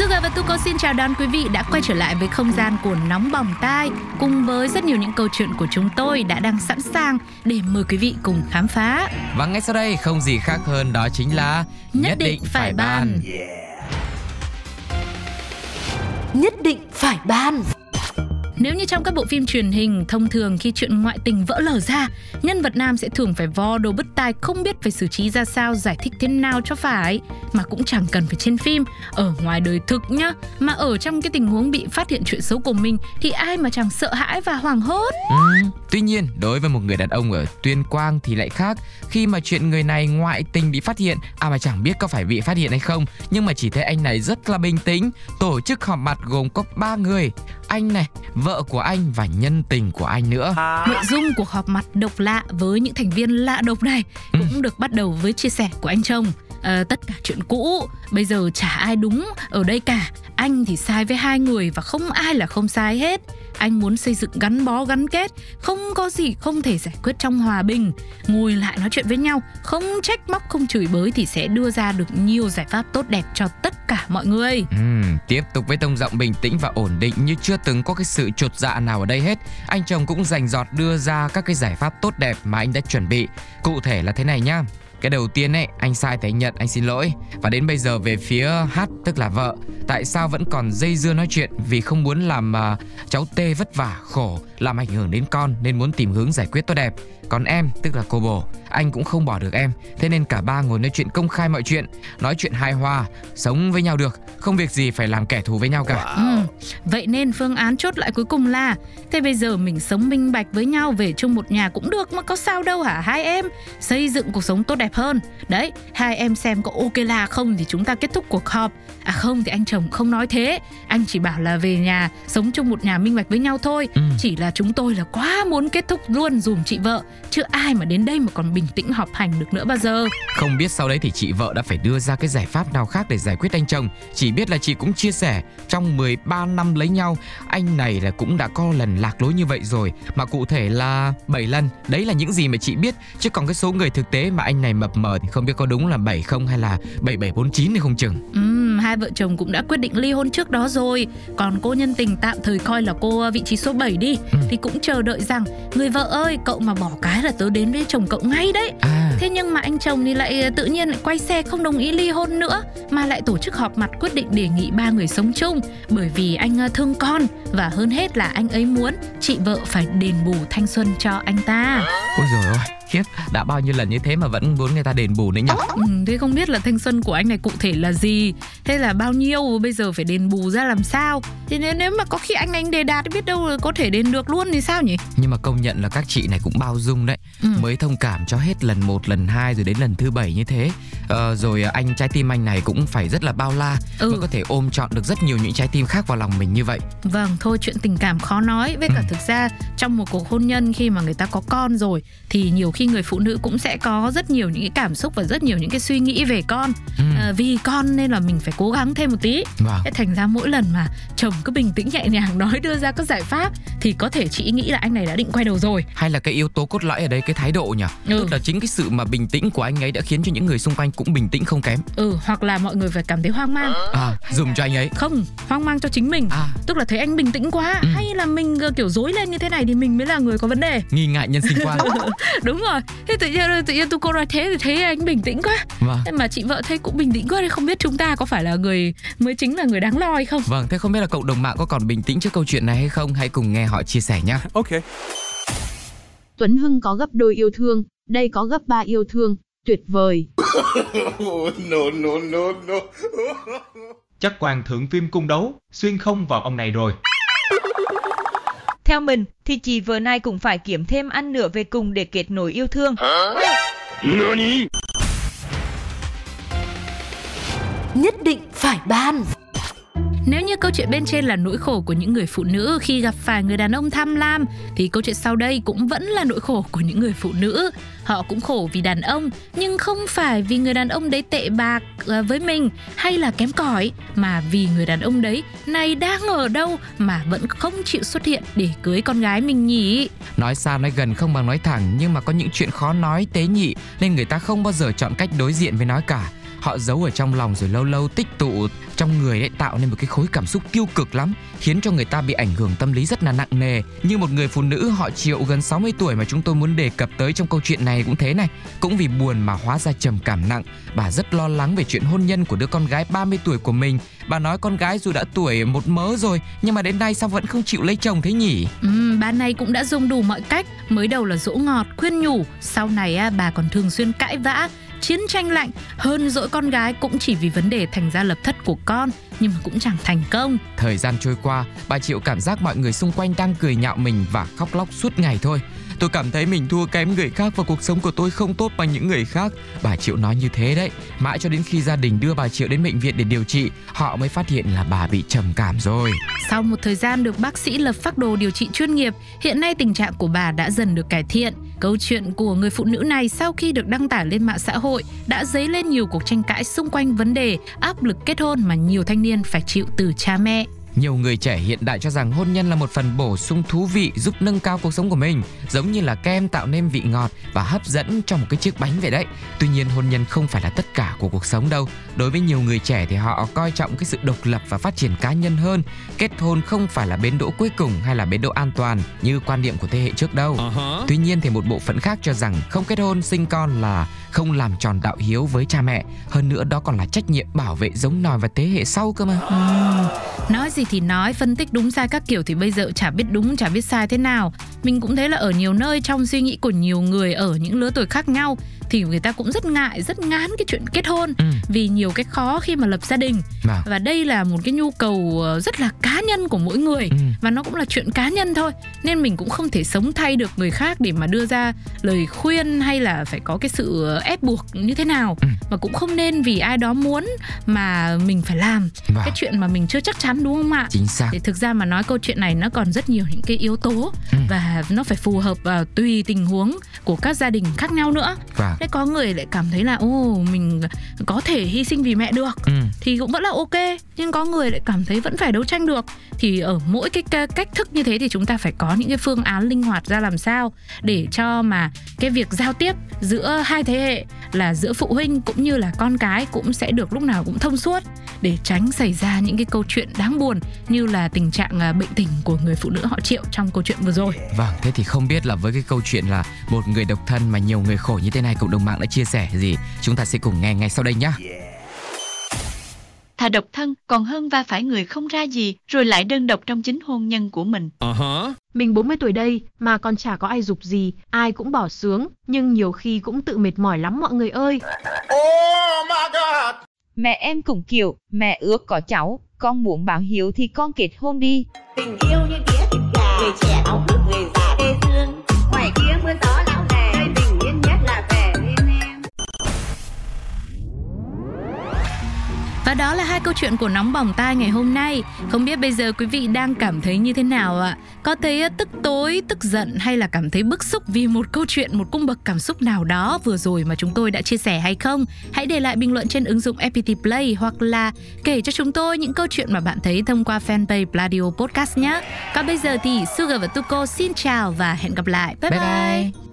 Sugar và Tuko xin chào đón quý vị đã quay trở lại với không gian của Nóng Bỏng Tai cùng với rất nhiều những câu chuyện của chúng tôi đã đang sẵn sàng để mời quý vị cùng khám phá. Và ngay sau đây không gì khác hơn đó chính là Nhất định phải bàn. Nhất định phải ban. Nếu như trong các bộ phim truyền hình, thông thường khi chuyện ngoại tình vỡ lở ra, nhân vật nam sẽ thường phải vo đồ bứt tai không biết phải xử trí ra sao, giải thích thế nào cho phải. Mà cũng chẳng cần phải trên phim, ở ngoài đời thực nhá. Mà ở trong cái tình huống bị phát hiện chuyện xấu của mình thì ai mà chẳng sợ hãi và hoảng hốt. Ừ. Tuy nhiên, đối với một người đàn ông ở Tuyên Quang thì lại khác. Khi mà chuyện người này ngoại tình bị phát hiện, à mà chẳng biết có phải bị phát hiện hay không, nhưng mà chỉ thấy anh này rất là bình tĩnh, tổ chức họp mặt gồm có ba người, anh này, vợ của anh và nhân tình của anh nữa. Nội dung cuộc họp mặt độc lạ với những thành viên lạ độc này Ừ. cũng được bắt đầu với chia sẻ của anh chồng. Ờ, tất cả chuyện cũ, bây giờ chả ai đúng ở đây cả. Anh thì sai với hai người và không ai là không sai hết. Anh muốn xây dựng gắn bó gắn kết, không có gì không thể giải quyết trong hòa bình. Ngồi lại nói chuyện với nhau, không trách móc, không chửi bới thì sẽ đưa ra được nhiều giải pháp tốt đẹp cho tất cả mọi người. ừ, tiếp tục với tông giọng bình tĩnh và ổn định như chưa từng có cái sự chột dạ nào ở đây hết. Anh chồng cũng dành giọt đưa ra các cái giải pháp tốt đẹp mà anh đã chuẩn bị. Cụ thể là thế này nhá. Cái đầu tiên ấy, anh sai thì anh nhận, anh xin lỗi. Và đến bây giờ về phía H tức là vợ, tại sao vẫn còn dây dưa nói chuyện vì không muốn làm à, cháu T vất vả, khổ, làm ảnh hưởng đến con nên muốn tìm hướng giải quyết tốt đẹp. Còn em, tức là cô bồ, anh cũng không bỏ được em. Thế nên cả ba ngồi nói chuyện công khai mọi chuyện, nói chuyện hài hòa, sống với nhau được, không việc gì phải làm kẻ thù với nhau cả. Ừ. Vậy nên phương án chốt lại cuối cùng là Thế bây giờ mình sống minh bạch với nhau Về chung một nhà cũng được mà có sao đâu hả hai em Xây dựng cuộc sống tốt đẹp hơn. Đấy hai em xem có ok là không Thì chúng ta kết thúc cuộc họp. À không thì anh chồng không nói thế. Anh chỉ bảo là về nhà Sống chung một nhà minh bạch với nhau thôi. Ừ. Chỉ là chúng tôi là quá muốn kết thúc luôn dùm chị vợ. Chứ ai mà đến đây mà còn bình tĩnh họp hành được nữa bao giờ. Không biết sau đấy thì chị vợ đã phải đưa ra cái giải pháp nào khác để giải quyết anh chồng. Chỉ biết là chị cũng chia sẻ Trong 13 năm lấy nhau Anh này là cũng đã có lần lạc lối như vậy rồi. Mà cụ thể là 7 lần Đấy là những gì mà chị biết. Chứ còn cái số người thực tế mà anh này mập mờ Thì không biết có đúng là 70 hay là 7749 thì không chừng. Ừm, hai vợ chồng cũng đã quyết định ly hôn trước đó rồi. Còn cô nhân tình tạm thời coi là cô vị trí số 7 đi Ừ. Thì cũng chờ đợi rằng Người vợ ơi cậu mà bỏ cái là tớ đến với chồng cậu ngay đấy. À. Thế nhưng mà anh chồng thì lại ờ, tự nhiên lại quay xe không đồng ý ly hôn nữa Mà lại tổ chức họp mặt quyết định đề nghị ba người sống chung. Bởi vì anh ờ, thương con Và hơn hết là anh ấy muốn chị vợ phải đền bù thanh xuân cho anh ta. Ôi rồi ôi Khiếp, đã bao nhiêu lần như thế mà vẫn muốn người ta đền bù nữa nhỉ? Ừ, thế không biết là thanh xuân của anh này cụ thể là gì? Thế là bao nhiêu bây giờ phải đền bù ra làm sao? Thì nếu, nếu mà có khi anh anh đề đạt biết đâu là có thể đền được luôn thì sao nhỉ? Nhưng mà công nhận là các chị này cũng bao dung đấy. Ừ. Mới thông cảm cho hết lần một, lần hai rồi đến lần thứ bảy như thế ờ, Rồi anh trái tim anh này cũng phải rất là bao la Ừ. Mới có thể ôm trọn được rất nhiều những trái tim khác vào lòng mình như vậy Vâng thôi chuyện tình cảm khó nói Với cả Ừ. thực ra trong một cuộc hôn nhân khi mà người ta có con rồi Thì nhiều khi người phụ nữ cũng sẽ có rất nhiều những cái cảm xúc Và rất nhiều những cái suy nghĩ về con ừ. à, Vì con nên là mình phải cố gắng thêm một tí Vâng Thế thành ra mỗi lần mà chồng cứ bình tĩnh nhẹ nhàng nói đưa ra các giải pháp Thì có thể chị nghĩ là anh này đã định quay đầu rồi Hay là cái yếu tố cốt lõi ở đây cái thái độ nhỉ Ừ. Tức là chính cái sự mà bình tĩnh của anh ấy đã khiến cho những người xung quanh cũng bình tĩnh không kém. Ừ hoặc là mọi người phải cảm thấy hoang mang. À dùng cho anh ấy. Không hoang mang cho chính mình. À. Tức là thấy anh bình tĩnh quá Ừ. Hay là mình ờ, kiểu dối lên như thế này Thì mình mới là người có vấn đề? Nghi ngại nhân sinh quan Đúng rồi. Thế tự nhiên tự nhiên tôi cô nói thế thì thấy anh bình tĩnh quá. Vâng. Thế mà chị vợ thấy cũng bình tĩnh quá thì không biết chúng ta có phải là người mới chính là người đáng lo hay không? Vâng, thế không biết là cộng đồng mạng có còn bình tĩnh trước câu chuyện này hay không? Hãy cùng nghe họ chia sẻ nhé. Ok. Tuấn Hưng có gấp đôi yêu thương, đây có gấp ba yêu thương, tuyệt vời. No, no, no, no. Chắc quan thượng phim cung đấu, xuyên không vào ông này rồi. Theo mình thì chị vợ này cũng phải kiếm thêm ăn nữa về cùng để kết nối yêu thương. Nani? Nhất định phải ban nếu như câu chuyện bên trên là nỗi khổ của những người phụ nữ khi gặp phải người đàn ông tham lam, thì câu chuyện sau đây cũng vẫn là nỗi khổ của những người phụ nữ. Họ cũng khổ vì đàn ông, nhưng không phải vì người đàn ông đấy tệ bạc ờ, với mình hay là kém cỏi, mà vì người đàn ông đấy này đang ở đâu mà vẫn không chịu xuất hiện để cưới con gái mình nhỉ. Nói xa nói gần không bằng nói thẳng, nhưng mà có những chuyện khó nói, tế nhị, nên người ta không bao giờ chọn cách đối diện với nói cả. Họ giấu ở trong lòng rồi lâu lâu tích tụ trong người ấy tạo nên một cái khối cảm xúc tiêu cực lắm khiến cho người ta bị ảnh hưởng tâm lý rất là nặng nề. Như một người phụ nữ họ chịu gần 60 tuổi mà chúng tôi muốn đề cập tới trong câu chuyện này cũng thế này. Cũng vì buồn mà hóa ra trầm cảm nặng. Bà rất lo lắng về chuyện hôn nhân của đứa con gái 30 tuổi của mình. Bà nói con gái dù đã tuổi một mớ rồi nhưng mà đến nay sao vẫn không chịu lấy chồng thế nhỉ? Ừ, bà này cũng đã dùng đủ mọi cách mới đầu là dỗ ngọt khuyên nhủ. Sau này á, bà còn thường xuyên cãi vã chiến tranh lạnh hơn dỗi con gái cũng chỉ vì vấn đề thành ra lập thất của con nhưng mà cũng chẳng thành công Thời gian trôi qua, bà chịu cảm giác mọi người xung quanh đang cười nhạo mình và khóc lóc suốt ngày thôi. Tôi cảm thấy mình thua kém người khác và cuộc sống của tôi không tốt bằng những người khác. Bà Triệu nói như thế đấy. Mãi cho đến khi gia đình đưa bà Triệu đến bệnh viện để điều trị, họ mới phát hiện là bà bị trầm cảm rồi. Sau một thời gian được bác sĩ lập phác đồ điều trị chuyên nghiệp, hiện nay tình trạng của bà đã dần được cải thiện. Câu chuyện của người phụ nữ này sau khi được đăng tải lên mạng xã hội đã dấy lên nhiều cuộc tranh cãi xung quanh vấn đề áp lực kết hôn mà nhiều thanh niên phải chịu từ cha mẹ. Nhiều người trẻ hiện đại cho rằng hôn nhân là một phần bổ sung thú vị giúp nâng cao cuộc sống của mình, giống như là kem tạo nên vị ngọt và hấp dẫn trong một cái chiếc bánh vậy đấy. Tuy nhiên hôn nhân không phải là tất cả của cuộc sống đâu. Đối với nhiều người trẻ thì họ coi trọng cái sự độc lập và phát triển cá nhân hơn. Kết hôn không phải là bến đỗ cuối cùng hay là bến đỗ an toàn như quan niệm của thế hệ trước đâu. Tuy nhiên thì một bộ phận khác cho rằng không kết hôn sinh con là không làm tròn đạo hiếu với cha mẹ. Hơn nữa đó còn là trách nhiệm bảo vệ giống nòi và thế hệ sau cơ mà. Ừ. Nói gì thì nói, phân tích đúng sai các kiểu thì bây giờ chả biết đúng chả biết sai thế nào. Mình cũng thấy là ở nhiều nơi trong suy nghĩ của nhiều người ở những lứa tuổi khác nhau thì người ta cũng rất ngại, rất ngán cái chuyện kết hôn Ừ. vì nhiều cái khó khi mà lập gia đình. Vâng. Và đây là một cái nhu cầu ờ, rất là cá nhân của mỗi người Ừ. và nó cũng là chuyện cá nhân thôi. Nên mình cũng không thể sống thay được người khác để mà đưa ra lời khuyên hay là phải có cái sự ờ, ép buộc như thế nào Ừ. mà cũng không nên vì ai đó muốn mà mình phải làm Vâng. cái chuyện mà mình chưa chắc chắn đúng không ạ? Chính xác. Thì thực ra mà nói câu chuyện này nó còn rất nhiều những cái yếu tố Ừ. và nó phải phù hợp vào tùy tình huống của các gia đình khác nhau nữa. Vâng. Thế có người lại cảm thấy là ô mình có thể hy sinh vì mẹ được Ừ. thì cũng vẫn là ok nhưng có người lại cảm thấy vẫn phải đấu tranh được thì ở mỗi cái cách thức như thế thì chúng ta phải có những cái phương án linh hoạt ra làm sao để cho mà cái việc giao tiếp giữa hai thế hệ là giữa phụ huynh cũng như là con cái cũng sẽ được lúc nào cũng thông suốt để tránh xảy ra những cái câu chuyện đáng buồn như là tình trạng à, bệnh tình của người phụ nữ họ Triệu trong câu chuyện vừa rồi. Vâng, thế thì không biết là với cái câu chuyện là một người độc thân mà nhiều người khổ như thế này cộng đồng mạng đã chia sẻ gì, chúng ta sẽ cùng nghe ngay sau đây nhá. Thà độc thân còn hơn va phải người không ra gì rồi lại đơn độc trong chính hôn nhân của mình. Mình 40 tuổi đây mà còn chả có ai dục gì, ai cũng bỏ sướng, nhưng nhiều khi cũng tự mệt mỏi lắm mọi người ơi. Oh my god! Mẹ em cũng kiểu, mẹ ước có cháu, con muốn báo hiếu thì con kết hôn đi. tình yêu như tía thịt gà người trẻ háo Và đó là hai câu chuyện của nóng bỏng tai ngày hôm nay. Không biết bây giờ quý vị đang cảm thấy như thế nào ạ? Có thấy tức tối, tức giận hay là cảm thấy bức xúc vì một câu chuyện, một cung bậc cảm xúc nào đó vừa rồi mà chúng tôi đã chia sẻ hay không? Hãy để lại bình luận trên ứng dụng FPT Play hoặc là kể cho chúng tôi những câu chuyện mà bạn thấy thông qua fanpage Pladio Podcast nhé. Còn bây giờ thì Sugar và Tuko xin chào và hẹn gặp lại. Bye bye. Bye bye.